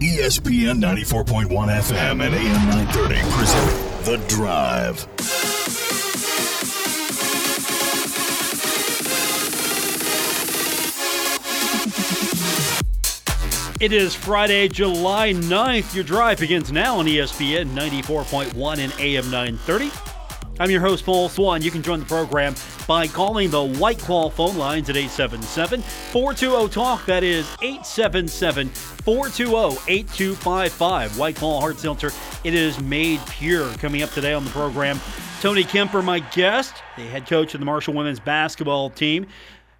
ESPN 94.1 FM and AM 930 present The Drive. It is Friday, July 9th. Your drive begins now on ESPN 94.1 and AM 930. I'm your host, Paul Swann. You can join the program by calling the White Claw phone lines at 877 420 TALK. That is 877 420 8255. White Claw Hard Seltzer. It is made pure. Coming up today on the program, Tony Kemper, my guest, the head coach of the Marshall women's basketball team.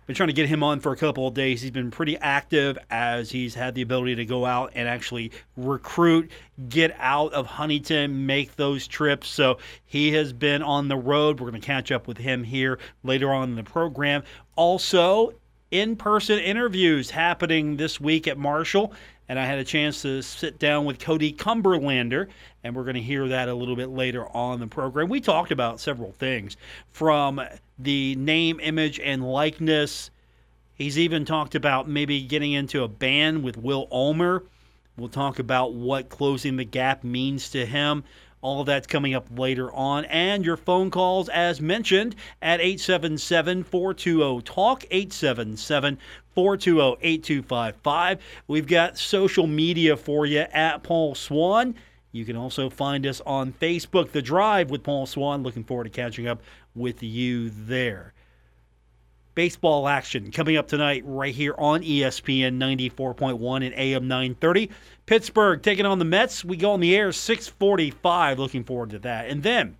Been trying to get him on for a couple of days. He's been pretty active as he's had the ability to go out and actually recruit, get out of Huntington, make those trips. So he has been on the road. We're going to catch up with him here later on in the program. Also, in person interviews happening this week at Marshall. And I had a chance to sit down with Koby Cumberlander, and we're going to hear that a little bit later on the program. We talked about several things from the name, image, and likeness. He's even talked about maybe getting into a band with Will Ulmer. We'll talk about what closing the gap means to him. All of that's coming up later on. And your phone calls, as mentioned, at 877 420 TALK, 877 420 8255. We've got social media for you at Paul Swann. You can also find us on Facebook, The Drive with Paul Swann. Looking forward to catching up with you there. Baseball action coming up tonight right here on ESPN 94.1 and AM 930. Pittsburgh taking on the Mets. We go on the air 645. Looking forward to that. And then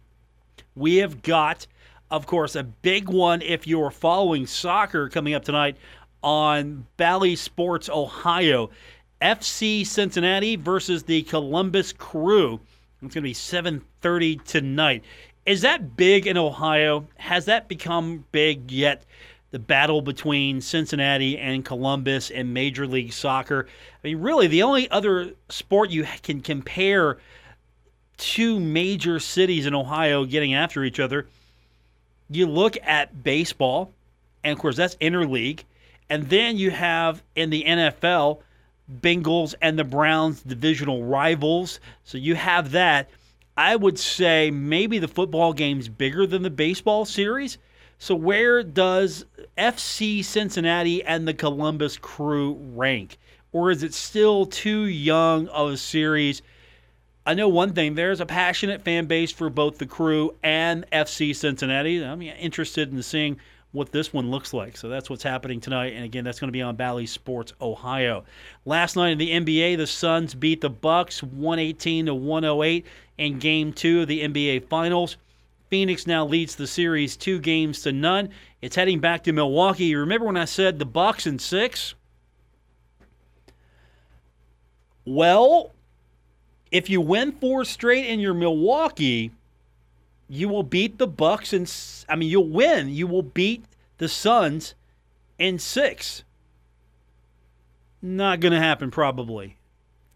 we have got, of course, a big one if you're following soccer coming up tonight on Bally Sports Ohio. FC Cincinnati versus the Columbus Crew. It's going to be 7:30 tonight. Is that big in Ohio? Has that become big yet? The battle between Cincinnati and Columbus in Major League Soccer. I mean, really, the only other sport you can compare two major cities in Ohio getting after each other, you look at baseball, and of course, that's interleague. And then you have in the NFL, Bengals and the Browns divisional rivals. So you have that. I would say maybe the football game's bigger than the baseball series. So where does FC Cincinnati and the Columbus Crew rank? Or is it still too young of a series? I know one thing, there's a passionate fan base for both the crew and FC Cincinnati. I'm interested in seeing what this one looks like. So that's what's happening tonight. And again, that's going to be on Bally Sports Ohio. Last night in the NBA, the Suns beat the Bucks 118 to 108 in game 2 of the NBA Finals. Phoenix now leads the series 2 games to none. It's heading back to Milwaukee. Remember when I said the Bucks in 6? Well, if you win four straight in your Milwaukee, you will beat the Bucks and I mean you'll win. You will beat the Suns in 6. Not going to happen probably.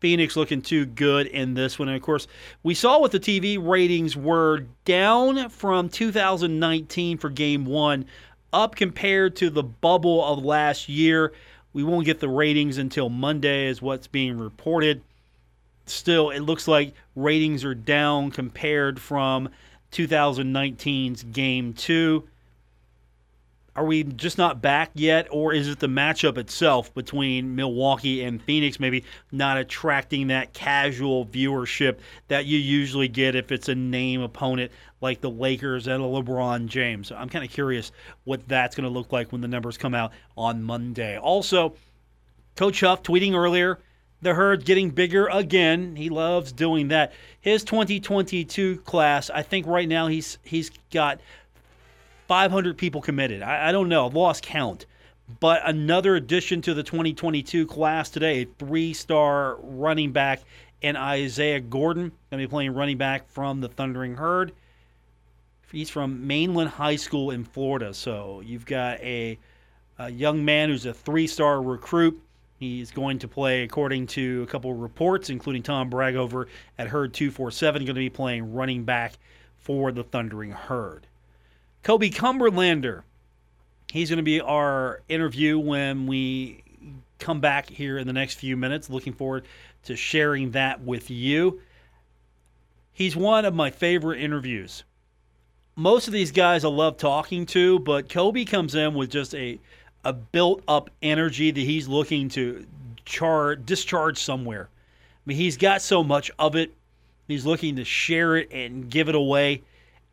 Phoenix looking too good in this one. And of course, we saw what the TV ratings were down from 2019 for game 1 up compared to the bubble of last year. We won't get the ratings until Monday, is what's being reported. Still, it looks like ratings are down compared from 2019's game two. Are we just not back yet, or is it the matchup itself between Milwaukee and Phoenix maybe not attracting that casual viewership that you usually get if it's a name opponent like the Lakers and a LeBron James? I'm kind of curious what that's going to look like when the numbers come out on Monday. Also, Coach Huff tweeting earlier the herd getting bigger again. He loves doing that. His 2022 class, I think right now he's he's got 500 people committed. I, I don't know, I've lost count. But another addition to the 2022 class today, a three-star running back and Isaiah Gordon, going to be playing running back from the Thundering Herd. He's from Mainland High School in Florida. So you've got a, a young man who's a three-star recruit. He's going to play, according to a couple of reports, including Tom Bragover at Herd 247, going to be playing running back for the Thundering Herd. Koby Cumberlander, he's going to be our interview when we come back here in the next few minutes. Looking forward to sharing that with you. He's one of my favorite interviews. Most of these guys I love talking to, but Koby comes in with just a a built up energy that he's looking to char discharge somewhere. I mean, he's got so much of it. He's looking to share it and give it away.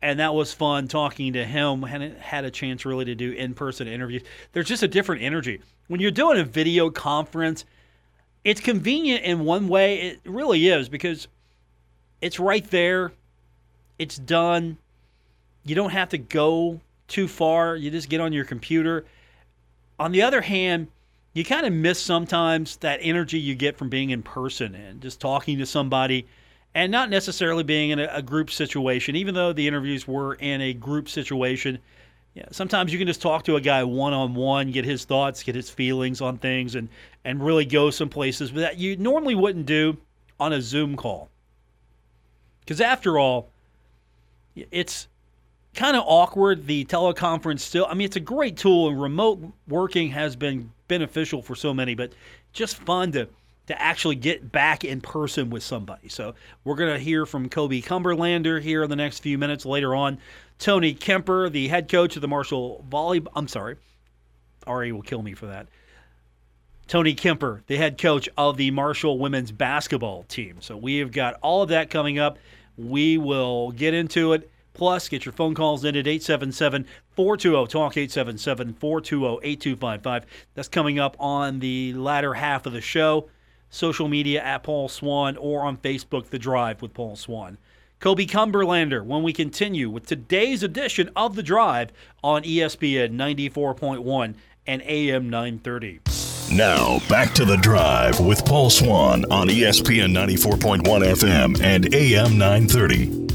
And that was fun talking to him. Hadn't had a chance really to do in person interviews. There's just a different energy. When you're doing a video conference, it's convenient in one way. It really is because it's right there, it's done. You don't have to go too far. You just get on your computer. On the other hand, you kind of miss sometimes that energy you get from being in person and just talking to somebody and not necessarily being in a, a group situation, even though the interviews were in a group situation. Yeah, sometimes you can just talk to a guy one on one, get his thoughts, get his feelings on things, and and really go some places that you normally wouldn't do on a Zoom call. Because after all, it's kind of awkward. The teleconference still, I mean, it's a great tool, and remote working has been beneficial for so many, but just fun to to actually get back in person with somebody. So we're going to hear from Koby Cumberlander here in the next few minutes. Later on, Tony Kemper, the head coach of the Marshall Volleyball. I'm sorry, Ari will kill me for that. Tony Kemper, the head coach of the Marshall women's basketball team. So we have got all of that coming up. We will get into it. Plus, get your phone calls in at 877 420 Talk, 877 420 8255. That's coming up on the latter half of the show. Social media at Paul Swann or on Facebook, The Drive with Paul Swann. Koby Cumberlander when we continue with today's edition of The Drive on ESPN 94.1 and AM 930. Now, back to the drive with Paul Swann on ESPN 94.1 FM and AM 930.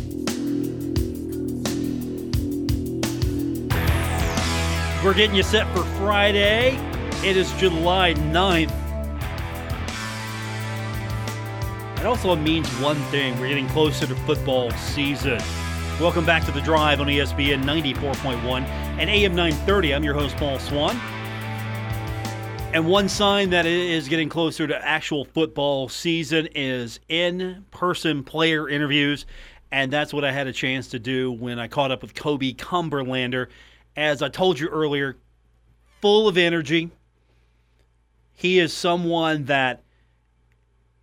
We're getting you set for Friday. It is July 9th. It also means one thing we're getting closer to football season. Welcome back to the drive on ESPN 94.1 and AM 930. I'm your host, Paul Swann. And one sign that it is getting closer to actual football season is in person player interviews. And that's what I had a chance to do when I caught up with Koby Cumberlander as I told you earlier, full of energy. He is someone that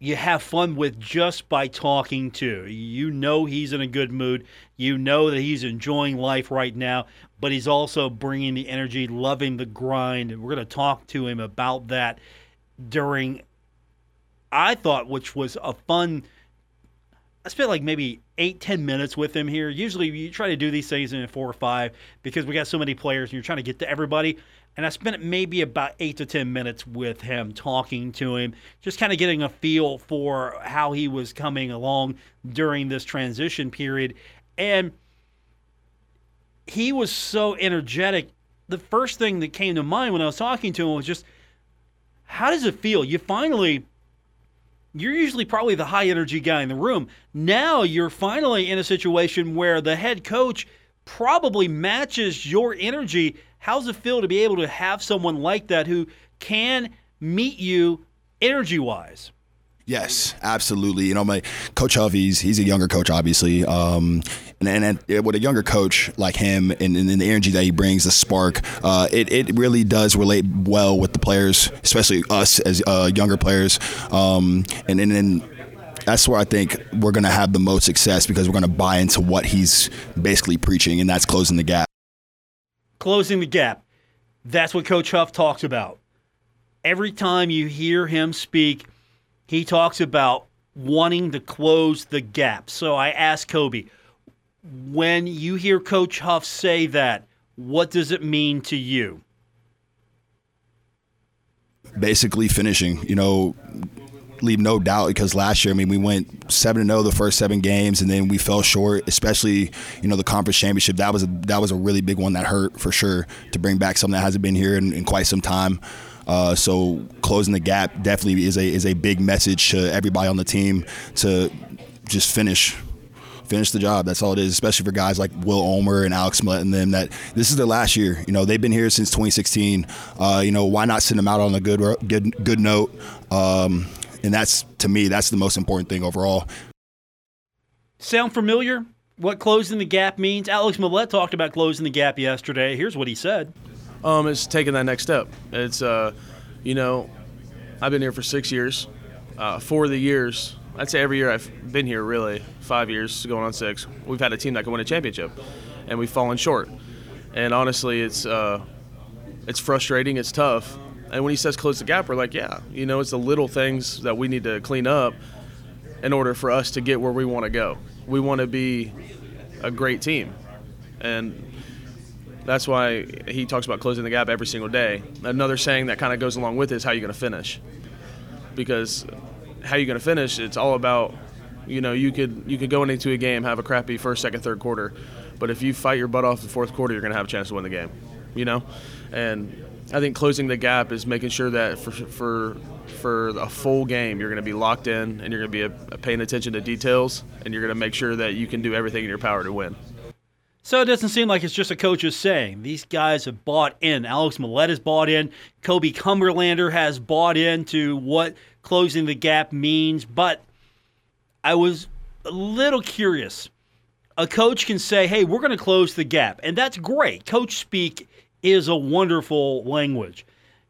you have fun with just by talking to. You know he's in a good mood. You know that he's enjoying life right now, but he's also bringing the energy, loving the grind. And we're going to talk to him about that during, I thought, which was a fun I spent like maybe eight, ten minutes with him here. Usually you try to do these things in four or five because we got so many players and you're trying to get to everybody. And I spent maybe about eight to ten minutes with him, talking to him, just kind of getting a feel for how he was coming along during this transition period. And he was so energetic. The first thing that came to mind when I was talking to him was just, how does it feel? You finally you're usually probably the high energy guy in the room. Now you're finally in a situation where the head coach probably matches your energy. How's it feel to be able to have someone like that who can meet you energy wise? Yes, absolutely. You know, my coach Huffy's he's a younger coach, obviously, um, and, and, and, with a younger coach like him and, and, the energy that he brings, the spark, uh, it it really does relate well with the players, especially us as uh, younger players, um, and and. and that's where I think we're going to have the most success because we're going to buy into what he's basically preaching, and that's closing the gap. Closing the gap. That's what Coach Huff talks about. Every time you hear him speak, he talks about wanting to close the gap. So I asked Koby, when you hear Coach Huff say that, what does it mean to you? Basically, finishing. You know, leave no doubt because last year, I mean, we went seven zero oh the first seven games, and then we fell short. Especially, you know, the conference championship. That was a that was a really big one that hurt for sure to bring back something that hasn't been here in, in quite some time. Uh, so closing the gap definitely is a is a big message to everybody on the team to just finish finish the job. That's all it is, especially for guys like Will Ulmer and Alex Mollette and them. That this is their last year. You know, they've been here since 2016. Uh, you know, why not send them out on a good good good note? Um, and that's to me, that's the most important thing overall. Sound familiar? What closing the gap means? Alex Mollette talked about closing the gap yesterday. Here's what he said. Um, it's taking that next step. It's, uh, you know, I've been here for six years. Uh, four of the years, I'd say every year I've been here, really, five years going on six, we've had a team that can win a championship, and we've fallen short. And honestly, it's uh, it's frustrating. It's tough. And when he says close the gap, we're like, yeah, you know, it's the little things that we need to clean up in order for us to get where we want to go. We want to be a great team. And that's why he talks about closing the gap every single day. Another saying that kind of goes along with it is how you going to finish. Because how you going to finish, it's all about, you know, you could you could go into a game have a crappy first, second, third quarter, but if you fight your butt off the fourth quarter, you're going to have a chance to win the game. You know, and I think closing the gap is making sure that for for for a full game, you're going to be locked in and you're going to be a, a paying attention to details, and you're going to make sure that you can do everything in your power to win. So it doesn't seem like it's just a coach's saying. These guys have bought in. Alex Mollette has bought in. Koby Cumberlander has bought into what closing the gap means. But I was a little curious. A coach can say, hey, we're going to close the gap. And that's great. Coach speak is a wonderful language.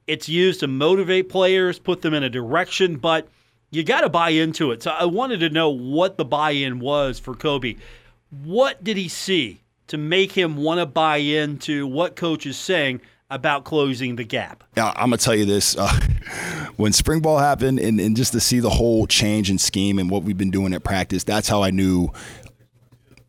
It's used to motivate players, put them in a direction, but you got to buy into it. So I wanted to know what the buy in was for Koby. What did he see to make him want to buy into what coach is saying about closing the gap? Yeah, I'm gonna tell you this: uh, when spring ball happened, and, and just to see the whole change in scheme and what we've been doing at practice, that's how I knew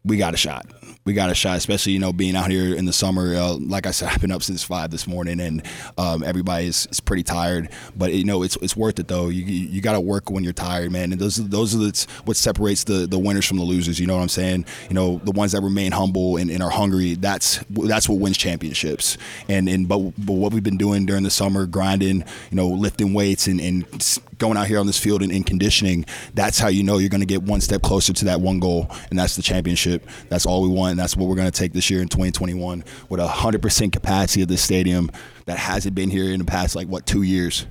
we got a shot we got a shot, especially you know being out here in the summer. Uh, like I said, I've been up since five this morning, and um, everybody is, is pretty tired. But you know it's it's worth it though. You you got to work when you're tired, man. And those those are the, what separates the the winners from the losers. You know what I'm saying? You know the ones that remain humble and, and are hungry. That's that's what wins championships. And and but but what we've been doing during the summer, grinding, you know, lifting weights and, and going out here on this field and, and conditioning. That's how you know you're going to get one step closer to that one goal, and that's the championship. That's all we want and that's what we're going to take this year in 2021 with a 100% capacity of this stadium that hasn't been here in the past, like, what, two years.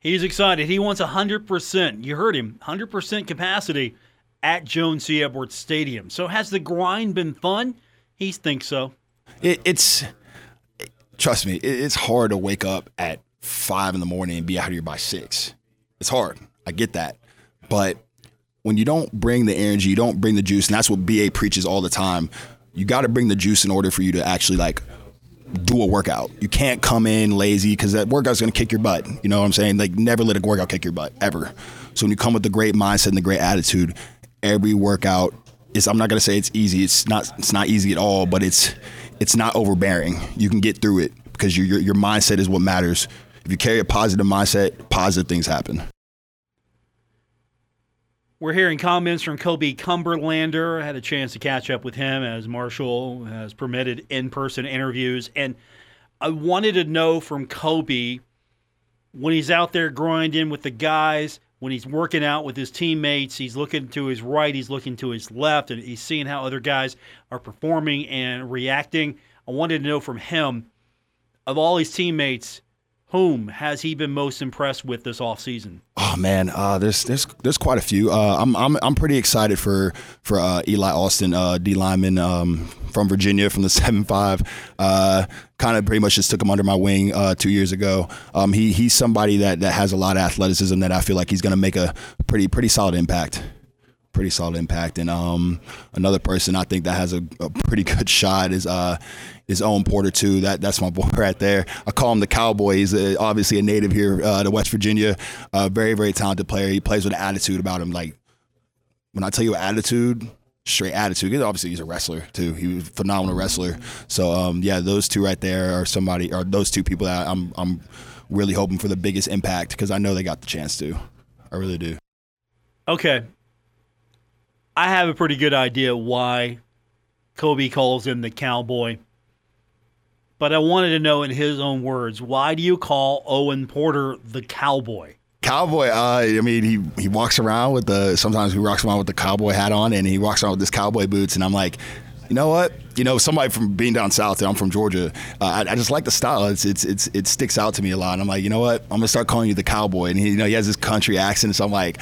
He's excited. He wants 100%. You heard him 100% capacity at Joan C. Edwards Stadium. So, has the grind been fun? He thinks so. It, it's, trust me, it, it's hard to wake up at five in the morning and be out here by six. It's hard. I get that. But when you don't bring the energy, you don't bring the juice, and that's what BA preaches all the time. You got to bring the juice in order for you to actually like do a workout. You can't come in lazy because that workout's going to kick your butt. You know what I'm saying? Like never let a workout kick your butt ever. So when you come with the great mindset and the great attitude, every workout is. I'm not going to say it's easy. It's not. It's not easy at all. But it's it's not overbearing. You can get through it because your your, your mindset is what matters. If you carry a positive mindset, positive things happen. We're hearing comments from Koby Cumberlander. I had a chance to catch up with him as Marshall has permitted in person interviews. And I wanted to know from Koby when he's out there grinding with the guys, when he's working out with his teammates, he's looking to his right, he's looking to his left, and he's seeing how other guys are performing and reacting. I wanted to know from him, of all his teammates, whom has he been most impressed with this offseason? Oh man, uh, there's there's there's quite a few. Uh, I'm I'm I'm pretty excited for for uh, Eli Austin, uh, D lineman um, from Virginia, from the seven five. Uh, kind of pretty much just took him under my wing uh, two years ago. Um, he he's somebody that that has a lot of athleticism that I feel like he's going to make a pretty pretty solid impact pretty solid impact. And um, another person I think that has a, a pretty good shot is uh, is Owen Porter too. That that's my boy right there. I call him the Cowboy. He's a, obviously a native here uh, to West Virginia. Very very talented player. He plays with an attitude about him. Like when I tell you attitude, straight attitude. Obviously, he's a wrestler too. He was a phenomenal wrestler. So um, yeah, those two right there are somebody, or those two people that I'm I'm really hoping for the biggest impact because I know they got the chance to. I really do. Okay, I have a pretty good idea why Koby calls him the cowboy. But I wanted to know in his own words, why do you call Owen Porter the cowboy? cowboy. Uh, I mean, he he walks around with the. Sometimes he walks around with the cowboy hat on, and he walks around with his cowboy boots. And I'm like, you know what? You know, somebody from being down south. I'm from Georgia. Uh, I, I, just like the style. It's, it's it's it sticks out to me a lot. And I'm like, you know what? I'm gonna start calling you the cowboy. And he, you know, he has this country accent. So I'm like,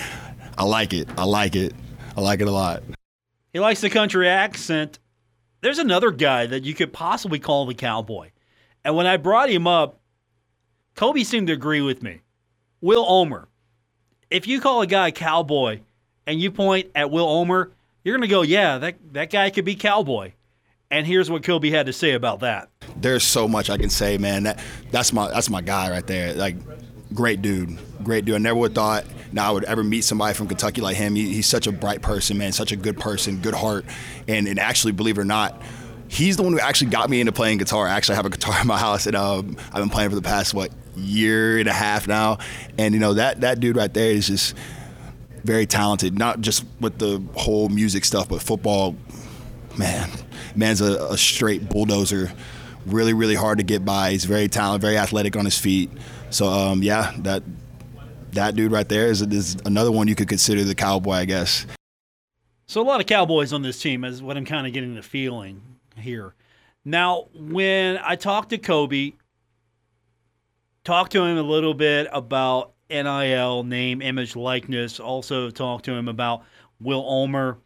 I like it. I like it. I like it a lot. He likes the country accent. There's another guy that you could possibly call the cowboy. And when I brought him up, Koby seemed to agree with me. Will Ulmer. If you call a guy cowboy and you point at Will Ulmer, you're going to go, yeah, that, that guy could be cowboy. And here's what Koby had to say about that. There's so much I can say, man. That that's my that's my guy right there. Like great dude, great dude. I never would have thought now I would ever meet somebody from Kentucky like him. He, he's such a bright person, man. Such a good person, good heart, and and actually, believe it or not, he's the one who actually got me into playing guitar. I actually have a guitar in my house, and um, I've been playing for the past what year and a half now. And you know that that dude right there is just very talented. Not just with the whole music stuff, but football. Man, man's a, a straight bulldozer. Really, really hard to get by. He's very talented, very athletic on his feet. So um, yeah, that that dude right there is, is another one you could consider the cowboy, I guess. So a lot of cowboys on this team is what I'm kind of getting the feeling here. Now, when I talked to Koby, talked to him a little bit about NIL, name, image, likeness, also talked to him about Will Ulmer.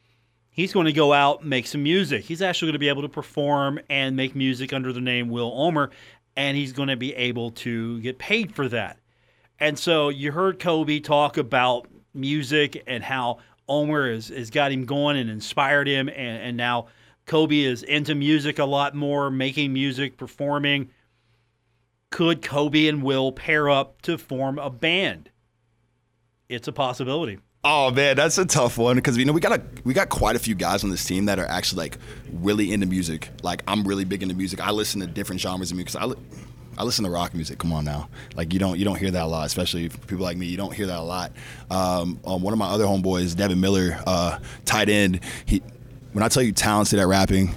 He's going to go out and make some music. He's actually going to be able to perform and make music under the name Will Ulmer, and he's going to be able to get paid for that. And so you heard Koby talk about music and how Ulmer has, has got him going and inspired him, and, and now – Koby is into music a lot more, making music, performing. Could Koby and Will pair up to form a band? It's a possibility. Oh man, that's a tough one because you know we got a we got quite a few guys on this team that are actually like really into music. Like I'm really big into music. I listen to different genres of music. I, li- I listen to rock music. Come on now, like you don't you don't hear that a lot, especially people like me. You don't hear that a lot. Um, um, one of my other homeboys, Devin Miller, uh, tight end. He when I tell you talented at rapping,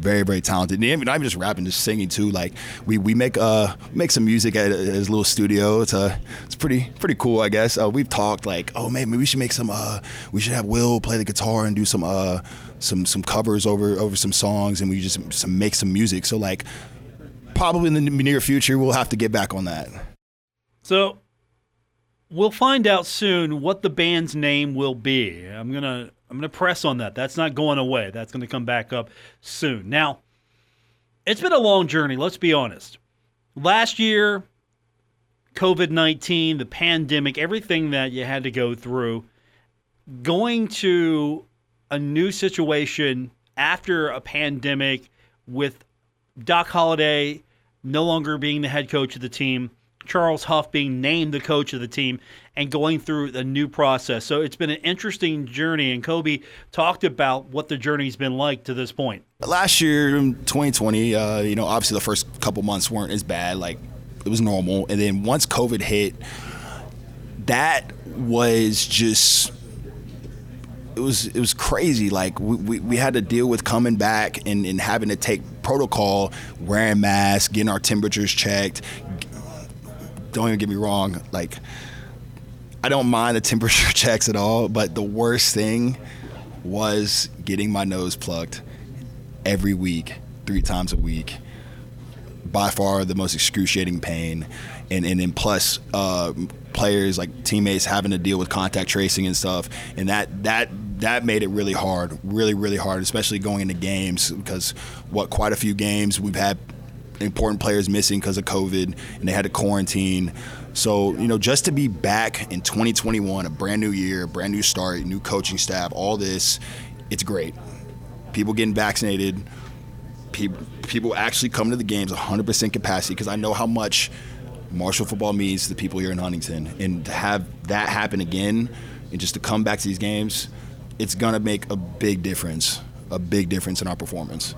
very very talented. And not even just rapping, just singing too. Like we we make uh make some music at his little studio. It's uh it's pretty pretty cool, I guess. Uh, we've talked like, oh maybe we should make some uh we should have Will play the guitar and do some uh some some covers over over some songs, and we just some make some music. So like probably in the near future, we'll have to get back on that. So we'll find out soon what the band's name will be. I'm gonna I'm to press on that. That's not going away. That's to come back up soon. Now, it's been a long journey, let's be honest. Last year, COVID 19, the pandemic, everything that you had to go through, going to a new situation after a pandemic with Doc Holliday no longer being the head coach of the team, Charles Huff being named the coach of the team, and going through the new process. So it's been an interesting journey, and Koby talked about what the journey's been like to this point. Last year, 2020, uh, you know, obviously the first couple months weren't as bad. Like it was normal, and then once COVID hit, that was just it was it was crazy. Like we, we, we, had to deal with coming back and, and having to take protocol, wearing masks, getting our temperatures checked. Don't even get me wrong, like I don't mind the temperature checks at all, but the worst thing was getting my nose plugged every week, three times a week. By far the most excruciating pain, and and then plus uh, players like teammates having to deal with contact tracing and stuff, and that that that made it really hard, really really hard, especially going into games because what quite a few games we've had important players missing because of COVID, and they had to quarantine. So, you know, just to be back in 2021, a brand new year, brand new start, new coaching staff, all this, it's great. People getting vaccinated, people, people actually coming to the games 100% capacity because I know how much Marshall football means to the people here in Huntington. And to have that happen again and just to come back to these games, it's going to make a big difference, a big difference in our performance.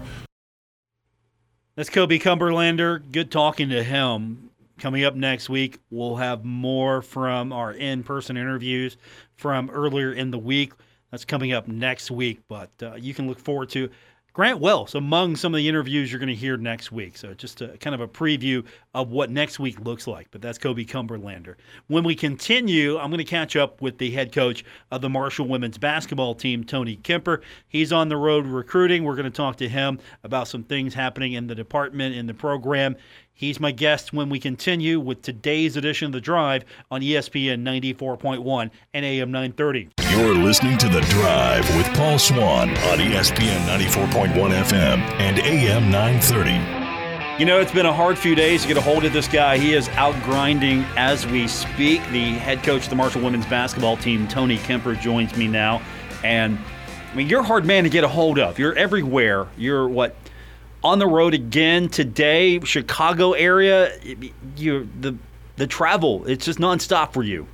That's Koby Cumberlander. Good talking to him. Coming up next week, we'll have more from our in person interviews from earlier in the week. That's coming up next week, but uh, you can look forward to Grant Wells among some of the interviews you're going to hear next week. So just a, kind of a preview of what next week looks like. But that's Koby Cumberlander. When we continue, I'm going to catch up with the head coach of the Marshall women's basketball team, Tony Kemper. He's on the road recruiting. We're going to talk to him about some things happening in the department, in the program. He's my guest when we continue with today's edition of The Drive on ESPN 94.1 and AM 930. You're listening to The Drive with Paul Swann on ESPN 94.1 FM and AM 930. You know, it's been a hard few days to get a hold of this guy. He is out grinding as we speak. The head coach of the Marshall women's basketball team, Tony Kemper, joins me now. And I mean, you're a hard man to get a hold of. You're everywhere. You're what on the road again today, Chicago area. You the the travel, it's just nonstop for you.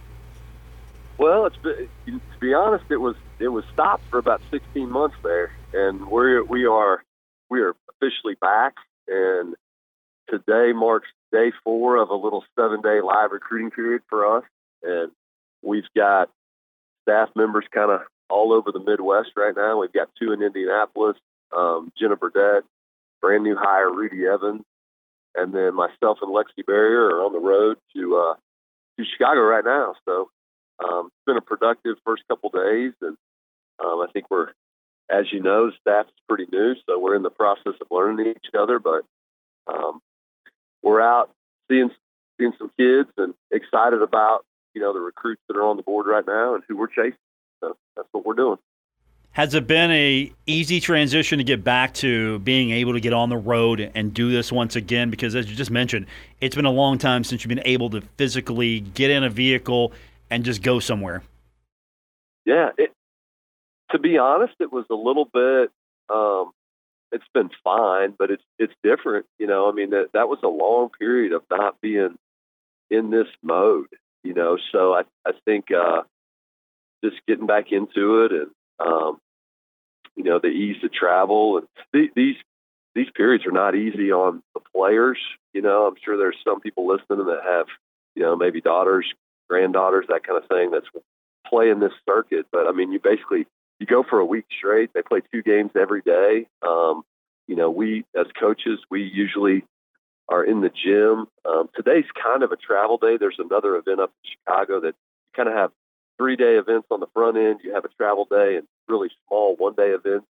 Well, it's to be honest, it was it was stopped for about 16 months there, and we we are we are officially back, and today marks day four of a little seven day live recruiting period for us, and we've got staff members kind of all over the Midwest right now. We've got two in Indianapolis, um, Jenna Burdett, brand new hire Rudy Evans, and then myself and Lexi Barrier are on the road to uh, to Chicago right now. So um, it's been a productive first couple days, and um, I think we're, as you know, the staff is pretty new, so we're in the process of learning each other. But um, we're out seeing seeing some kids and excited about you know the recruits that are on the board right now and who we're chasing. So that's what we're doing. Has it been a easy transition to get back to being able to get on the road and do this once again? Because as you just mentioned, it's been a long time since you've been able to physically get in a vehicle and just go somewhere. Yeah, it, to be honest, it was a little bit. Um, it's been fine, but it's it's different. You know, I mean that that was a long period of not being in this mode. You know, so I I think uh, just getting back into it and um, you know, the ease to travel. And th- these these periods are not easy on the players. You know, I'm sure there's some people listening that have, you know, maybe daughters, granddaughters, that kind of thing that's playing this circuit. But I mean, you basically you go for a week straight. They play two games every day. Um, you know, we as coaches, we usually are in the gym. Um, today's kind of a travel day. There's another event up in Chicago that you kind of have three day events on the front end. You have a travel day and really small one day events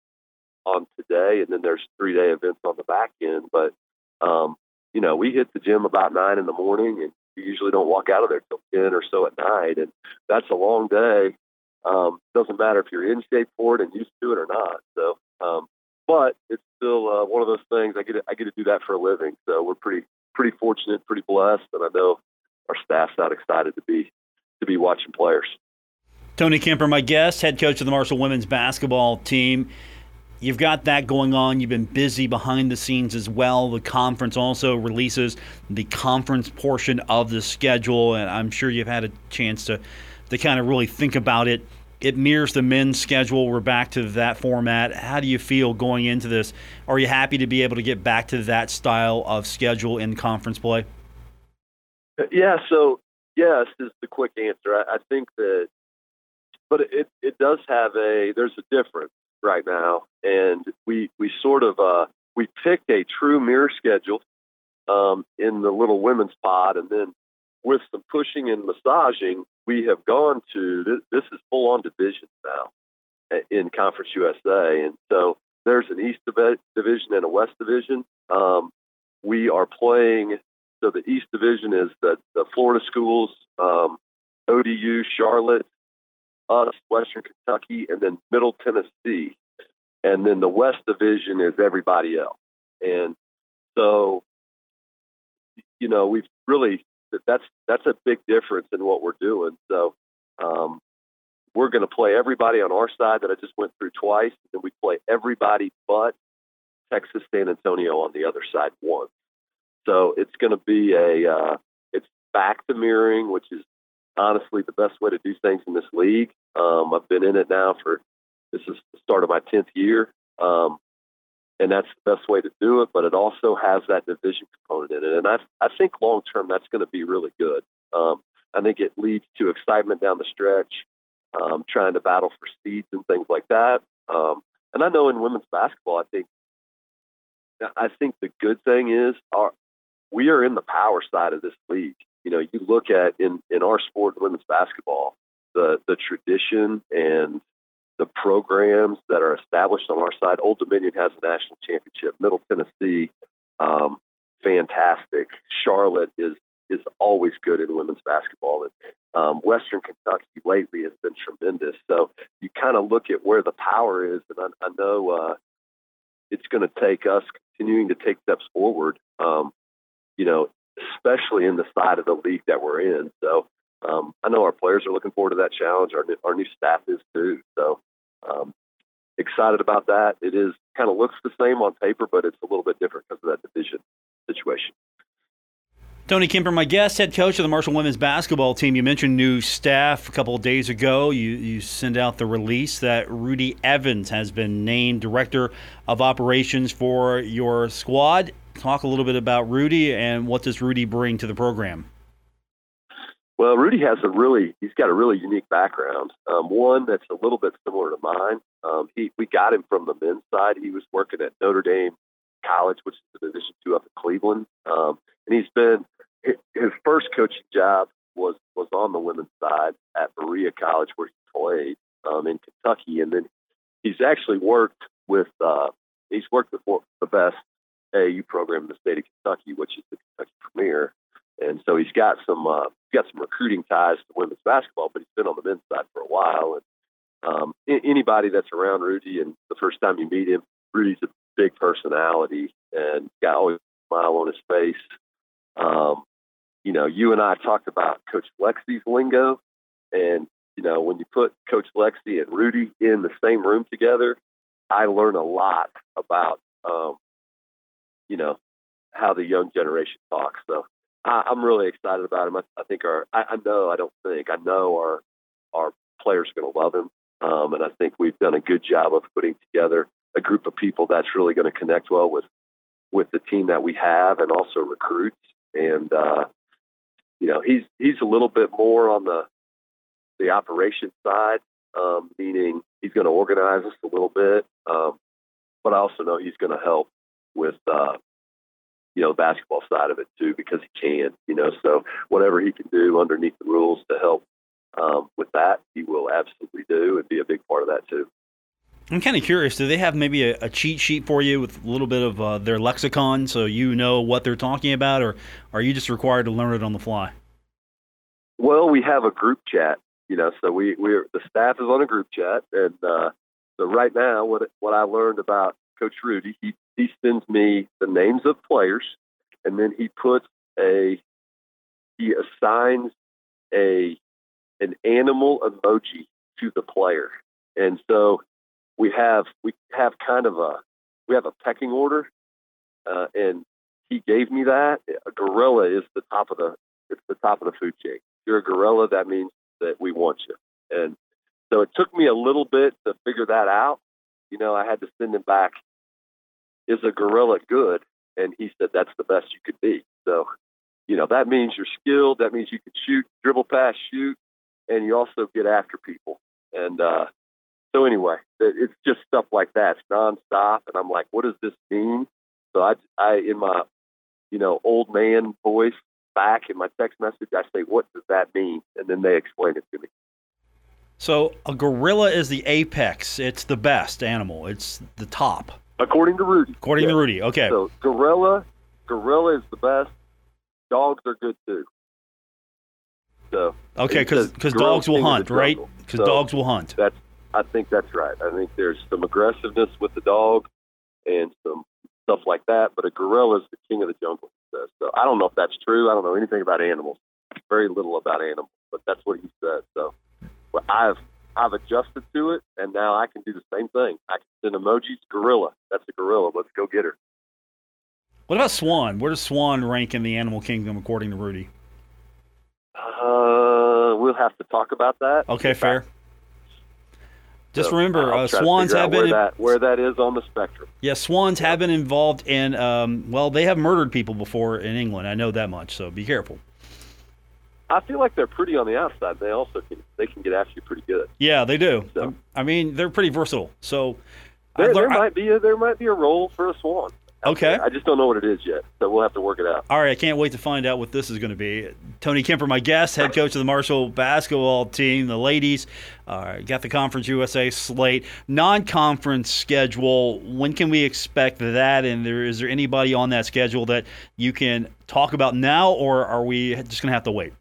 on today, and then there's three day events on the back end. But um, you know, we hit the gym about nine in the morning, and you usually don't walk out of there till ten or so at night, and that's a long day. Um, doesn't matter if you're in shape for it and used to it or not. So, um, but it's still uh, one of those things. I get to, I get to do that for a living, so we're pretty pretty fortunate, pretty blessed, and I know our staff's not excited to be to be watching players. Tony Kemper, my guest, head coach of the Marshall women's basketball team. You've got that going on. You've been busy behind the scenes as well. The conference also releases the conference portion of the schedule, and I'm sure you've had a chance to, to kind of really think about it. It mirrors the men's schedule. We're back to that format. How do you feel going into this? Are you happy to be able to get back to that style of schedule in conference play? Yeah, so yes is the quick answer. I, I think that but it it does have a there's a difference right now, and we we sort of uh, we picked a true mirror schedule um, in the little women's pod, and then with some pushing and massaging, we have gone to this, is full on division now in Conference USA, and so there's an East division and a West division. Um, we are playing. So the East division is the, the Florida schools, um, ODU, Charlotte, us, Western Kentucky, and then Middle Tennessee. And then the West Division is everybody else. And so, you know, we've really that's that's a big difference in what we're doing. So, um, we're going to play everybody on our side that I just went through twice, and we play everybody but Texas San Antonio on the other side once. So it's going to be a uh, it's back to mirroring, which is honestly the best way to do things in this league. Um, I've been in it now for this is the start of my tenth year, um, and that's the best way to do it. But it also has that division component in it, and I I think long term that's going to be really good. Um, I think it leads to excitement down the stretch, um, trying to battle for seeds and things like that. Um, and I know in women's basketball, I think I think the good thing is our we are in the power side of this league. You know, you look at in in our sport, women's basketball, the the tradition and the programs that are established on our side. Old Dominion has a national championship. Middle Tennessee, um, fantastic. Charlotte is is always good in women's basketball, and um, Western Kentucky lately has been tremendous. So you kind of look at where the power is, and I, I know uh, it's going to take us continuing to take steps forward. Um, you know, especially in the side of the league that we're in. So um, I know our players are looking forward to that challenge. Our our new staff is too. So um, excited about that. It is kind of looks the same on paper, but it's a little bit different because of that division situation. Tony Kemper, my guest, head coach of the Marshall women's basketball team. You mentioned new staff a couple of days ago. You you send out the release that Rudy Evans has been named director of operations for your squad. Talk a little bit about Rudy and what does Rudy bring to the program. Well, Rudy has a really he's got a really unique background. Um, one that's a little bit similar to mine. Um, he we got him from the men's side. He was working at Notre Dame College, which is the Division two up in Cleveland, um, and he's been his first coaching job was was on the women's side at Berea College where he played um, in Kentucky, and then he's actually worked with uh, he's worked with the best AAU program in the state of Kentucky, which is the Kentucky Premier. And so he's got some uh, got some recruiting ties to women's basketball, but he's been on the men's side for a while. And um, anybody that's around Rudy, and the first time you meet him, Rudy's a big personality and got always a smile on his face. Um, you know, you and I talked about Coach Lexi's lingo, and you know, when you put Coach Lexi and Rudy in the same room together, I learn a lot about, um, you know, how the young generation talks. So I, I'm really excited about him. I, I think our, I, I know, I don't think, I know our our players are going to love him, um, and I think we've done a good job of putting together a group of people that's really going to connect well with with the team that we have, and also recruits. And uh, you know, he's he's a little bit more on the the operation side, um, meaning he's going to organize us a little bit, um, but I also know he's going to help with uh, you know, basketball side of it too, because he can, you know, so whatever he can do underneath the rules to help um, with that, he will absolutely do and be a big part of that too. I'm kind of curious. Do they have maybe a, a, cheat sheet for you with a little bit of uh, their lexicon so you know what they're talking about, or are you just required to learn it on the fly? Well, we have a group chat, you know, so we we're the staff is on a group chat, and uh, so right now, what what I learned about Coach Rudy, he he sends me the names of players, and then he puts a he assigns a an animal emoji to the player, and so we have we have kind of a we have a pecking order, uh, and he gave me that. A gorilla is the top of the it's the top of the food chain. If you're a gorilla, that means that we want you, and so it took me a little bit to figure that out. You know, I had to send him back is a gorilla good? And he said, that's the best you could be. So, you know, that means you're skilled. That means you can shoot, dribble pass, shoot, and you also get after people. And uh, so, anyway, it's just stuff like that. It's nonstop. And I'm like, what does this mean? So I, I in my, you know, old man voice back in my text message, I say, what does that mean? And then they explain it to me. So a gorilla is the apex. It's the best animal. It's the top. According to Rudy. According yeah. to Rudy. Okay. So gorilla, gorilla is the best. Dogs are good too. So okay, because because dogs will hunt, right? Because so dogs will hunt. That's I think that's right. I think there's some aggressiveness with the dog and some stuff like that. But a gorilla is the king of the jungle. So I don't know if that's true. I don't know anything about animals. Very little about animals, but that's what he said. So but I've I've adjusted to it, and now I can do the same thing. I can send emojis. Gorilla. That's a gorilla. Let's go get her. What about Swan? Where does Swan rank in the animal kingdom according to Rudy? Uh, we'll have to talk about that. Okay, fair. Just so remember, uh, swans have been where that, where that is on the spectrum. Yeah, swans have been involved in. Um, well, they have murdered people before in England. I know that much. So be careful. I feel like they're pretty on the outside. They also can they can get after you pretty good. Yeah, they do. So, I mean, they're pretty versatile. So there, there might be a, there might be a role for a swan. Okay. I just don't know what it is yet, so we'll have to work it out. All right, I can't wait to find out what this is going to be. Tony Kemper, my guest, head coach of the Marshall basketball team, the ladies. Uh, got the Conference USA slate, non-conference schedule. When can we expect that? And there, is there anybody on that schedule that you can talk about now, or are we just going to have to wait?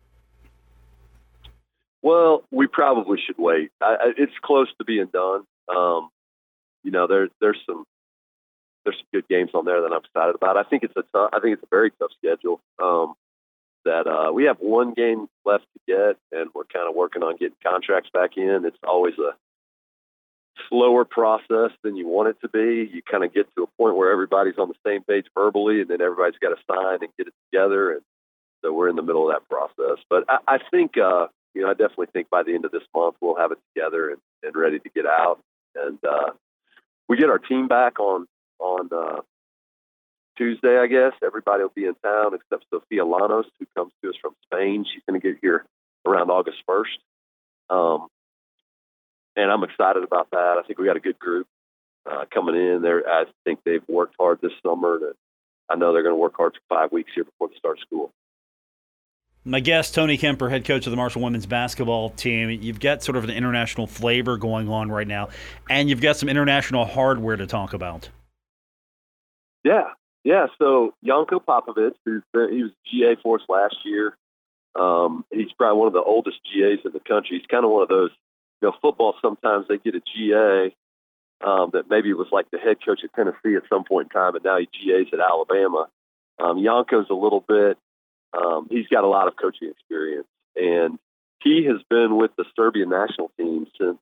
Well, we probably should wait. I, it's close to being done. Um, you know, there, there's some there's some good games on there that I'm excited about. I think it's a think it's a very tough schedule. Um, that uh, we have one game left to get, and we're kind of working on getting contracts back in. It's always a slower process than you want it to be. You kind of get to a point where everybody's on the same page verbally, and then everybody's got to sign and get it together. And so we're in the middle of that process. But I, I think, uh, you know, I definitely think by the end of this month we'll have it together and, and ready to get out. And uh, we get our team back on on uh, Tuesday, I guess. Everybody will be in town except Sofia Llanos, who comes to us from Spain. She's going to get here around August 1st. Um, and I'm excited about that. I think we got a good group uh, coming in there. I think they've worked hard this summer, and I know they're going to work hard for five weeks here before the start school. My guest, Tony Kemper, head coach of the Marshall women's basketball team. You've got sort of an international flavor going on right now, and you've got some international hardware to talk about. Yeah, yeah. So Janko Popovich, who's been, he was GA for us last year. Um, he's probably one of the oldest GAs in the country. He's kind of one of those, you know, football. Sometimes they get a GA um, that maybe was like the head coach at Tennessee at some point in time, but now he GAs at Alabama. Um, a little bit. Um, he's got a lot of coaching experience, and he has been with the Serbian national team since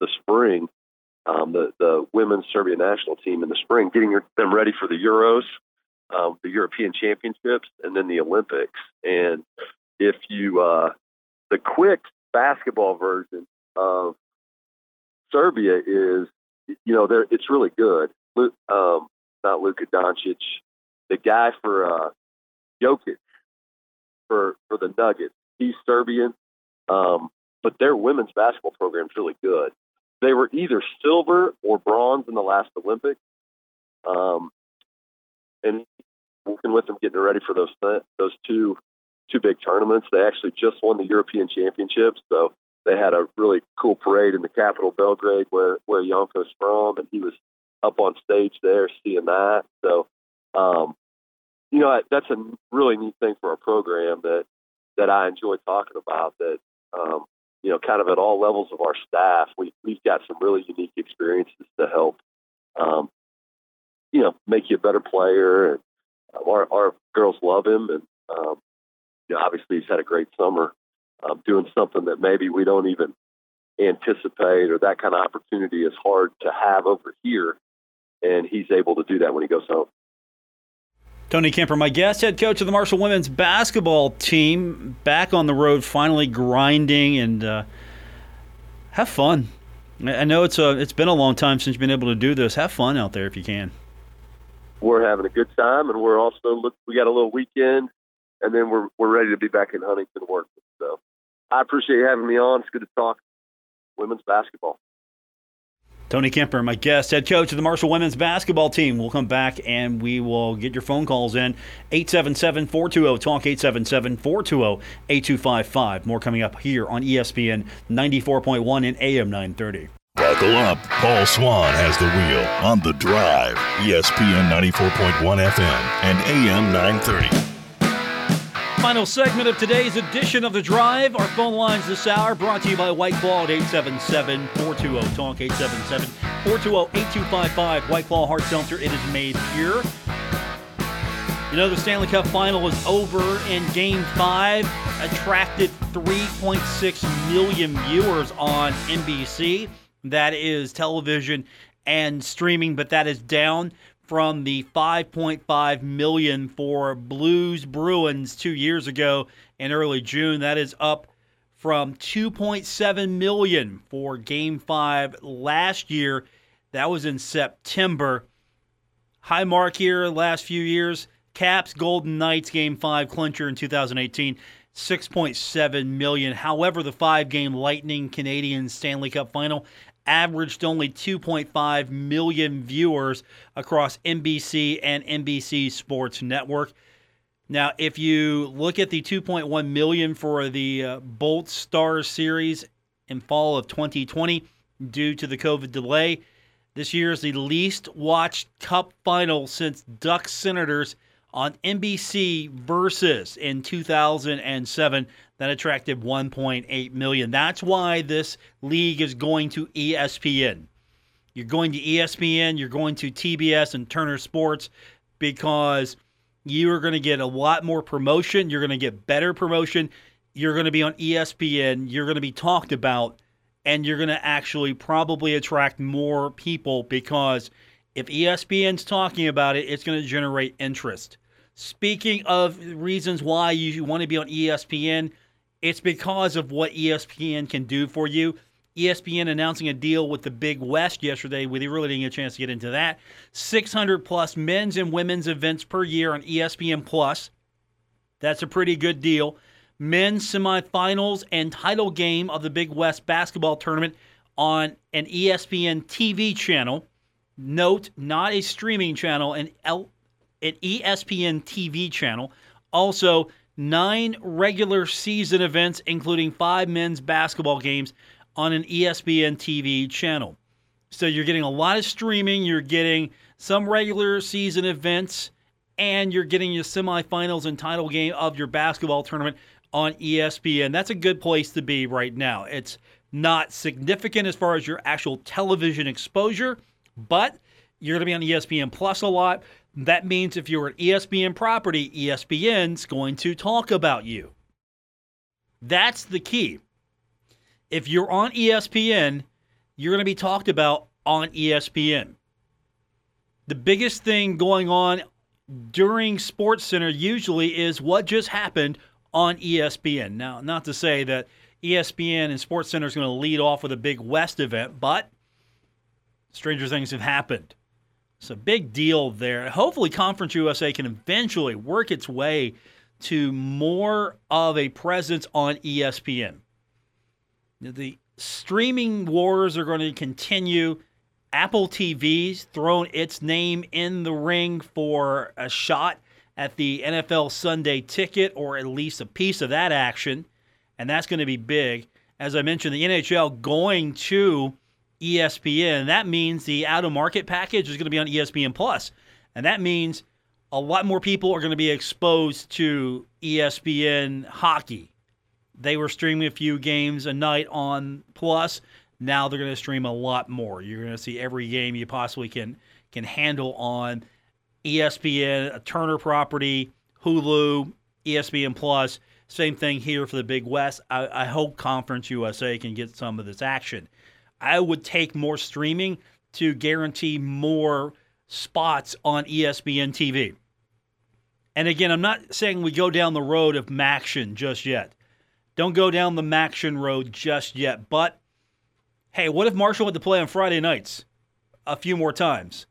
the spring um, the the women's Serbian national team in the spring, getting them ready for the Euros, um, the European Championships, and then the Olympics. And if you uh, the quick basketball version of Serbia is, you know, there it's really good. Um, not Luka Doncic, the guy for uh, Jokic for for the Nuggets. He's Serbian, um, but their women's basketball program is really good they were either silver or bronze in the last Olympics. Um, and working with them, getting ready for those th- those two two big tournaments. They actually just won the European Championships, so they had a really cool parade in the capital, Belgrade, where where Janko's from, and he was up on stage there seeing that. So, um, you know, that's a really neat thing for our program that that I enjoy talking about. That um, you know, kind of at all levels of our staff, we, we've got some really unique experiences to help, um, you know, make you a better player. And uh, our, our girls love him. And, um, you know, obviously he's had a great summer um, doing something that maybe we don't even anticipate or that kind of opportunity is hard to have over here. And he's able to do that when he goes home. Tony Kemper, my guest, head coach of the Marshall women's basketball team, back on the road, finally grinding and uh, have fun. I know it's a it's been a long time since you've been able to do this. Have fun out there if you can. We're having a good time, and we're also look. We got a little weekend, and then we're we're ready to be back in Huntington working. So, I appreciate you having me on. It's good to talk women's basketball. Tony Kemper, my guest, head coach of the Marshall women's basketball team. We'll come back and we will get your phone calls in. 877 420 Talk, 877 420 8255. More coming up here on ESPN 94.1 and AM 930. Buckle up. Paul Swann has the wheel on the drive. ESPN 94.1 FM and AM 930. Final segment of today's edition of The Drive. Our phone lines this hour brought to you by White Claw at 877 420 Talk, 877 420 8255. White Claw Hard Seltzer, it is made pure. You know, the Stanley Cup final is over, and Game 5 attracted 3.6 million viewers on NBC. That is television and streaming, but that is down from the 5.5 million for Blues Bruins 2 years ago in early June. That is up from 2.7 million for game 5 last year. That was in September. High mark here last few years. Caps Golden Knights game 5 clincher in 2018. 6.7 million. However, the five game Lightning Canadian Stanley Cup final averaged only 2.5 million viewers across NBC and NBC Sports Network. Now, if you look at the 2.1 million for the uh, Bolt Stars series in fall of 2020, due to the COVID delay, this year is the least watched Cup final since Ducks Senators on NBC versus in 2007 that attracted 1.8 million. That's why this league is going to ESPN. You're going to ESPN, you're going to TBS and Turner Sports because you are going to get a lot more promotion, you're going to get better promotion, you're going to be on ESPN, you're going to be talked about and you're going to actually probably attract more people because if ESPN's talking about it, it's going to generate interest. Speaking of reasons why you want to be on ESPN, it's because of what ESPN can do for you. ESPN announcing a deal with the Big West yesterday. We really didn't get a chance to get into that. 600 plus men's and women's events per year on ESPN Plus. That's a pretty good deal. Men's semifinals and title game of the Big West basketball tournament on an ESPN TV channel. Note, not a streaming channel, an L- an ESPN TV channel. Also, nine regular season events, including five men's basketball games on an ESPN TV channel. So you're getting a lot of streaming, you're getting some regular season events, and you're getting your semifinals and title game of your basketball tournament on ESPN. That's a good place to be right now. It's not significant as far as your actual television exposure, but you're going to be on ESPN Plus a lot. That means if you're an ESPN property, ESPN's going to talk about you. That's the key. If you're on ESPN, you're going to be talked about on ESPN. The biggest thing going on during Sports Center usually is what just happened on ESPN. Now, not to say that ESPN and Sports Center is going to lead off with a big West event, but stranger things have happened. A big deal there. Hopefully, Conference USA can eventually work its way to more of a presence on ESPN. The streaming wars are going to continue. Apple TV's thrown its name in the ring for a shot at the NFL Sunday ticket or at least a piece of that action, and that's going to be big. As I mentioned, the NHL going to ESPN. That means the out of market package is going to be on ESPN Plus, and that means a lot more people are going to be exposed to ESPN hockey. They were streaming a few games a night on Plus. Now they're going to stream a lot more. You're going to see every game you possibly can can handle on ESPN, a Turner property, Hulu, ESPN Plus. Same thing here for the Big West. I, I hope Conference USA can get some of this action. I would take more streaming to guarantee more spots on ESPN TV. And again, I'm not saying we go down the road of MACtion just yet. Don't go down the MACtion road just yet. But hey, what if Marshall had to play on Friday nights a few more times?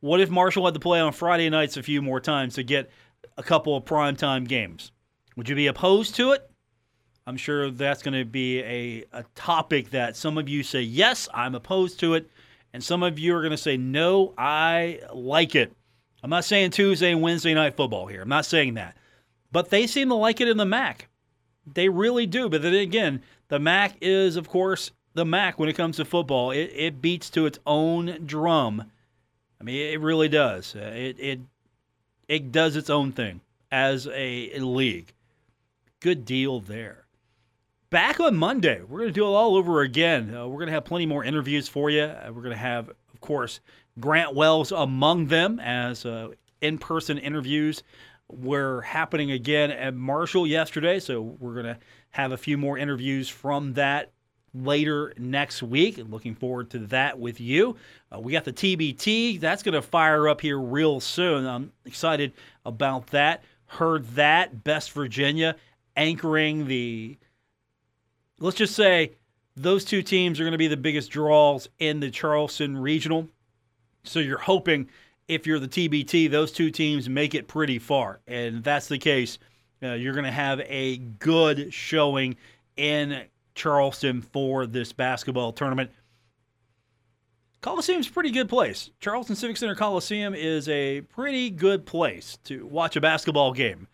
What if Marshall had to play on Friday nights a few more times to get a couple of primetime games? Would you be opposed to it? I'm sure that's going to be a, a topic that some of you say, yes, I'm opposed to it. And some of you are going to say, no, I like it. I'm not saying Tuesday and Wednesday night football here. I'm not saying that. But they seem to like it in the MAC. They really do. But then again, the MAC is, of course, the MAC when it comes to football. It, it beats to its own drum. I mean, it really does. It, it, it does its own thing as a, a league. Good deal there back on Monday. We're going to do it all over again. Uh, we're going to have plenty more interviews for you. Uh, we're going to have, of course, Grant Wells among them as uh, in person interviews were happening again at Marshall yesterday. So we're going to have a few more interviews from that later next week. Looking forward to that with you. Uh, we got the TBT. That's going to fire up here real soon. I'm excited about that. Heard that. Best Virginia anchoring the let's just say those two teams are going to be the biggest draws in the Charleston regional. So you're hoping if you're the TBT, those two teams make it pretty far. And that's the case, uh, you're going to have a good showing in Charleston for this basketball tournament. Coliseum's a pretty good place. Charleston Civic Center Coliseum is a pretty good place to watch a basketball game.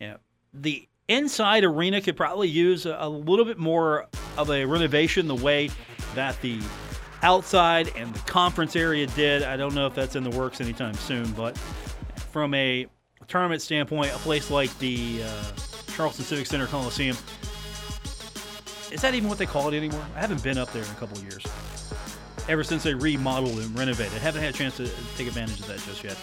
Yeah, the inside arena could probably use a, little bit more of a renovation the way that the outside and the conference area did. I don't know if that's in the works anytime soon, but from a tournament standpoint, a place like the uh, Charleston Civic Center Coliseum, is that even what they call it anymore? I haven't been up there in a couple years ever since they remodeled and renovated. Haven't had a chance to take advantage of that just yet.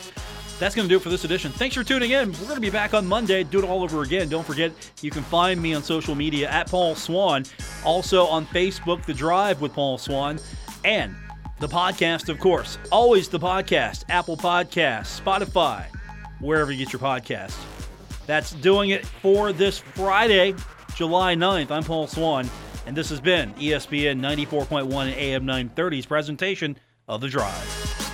That's going to do it for this edition. Thanks for tuning in. We're going to be back on Monday, do it all over again. Don't forget, you can find me on social media at Paul Swann, also on Facebook, The Drive with Paul Swann, and the podcast, of course. Always the podcast, Apple Podcasts, Spotify, wherever you get your podcasts. That's doing it for this Friday, July 9th. I'm Paul Swann, And this has been ESPN 94.1 AM 930's presentation of The Drive.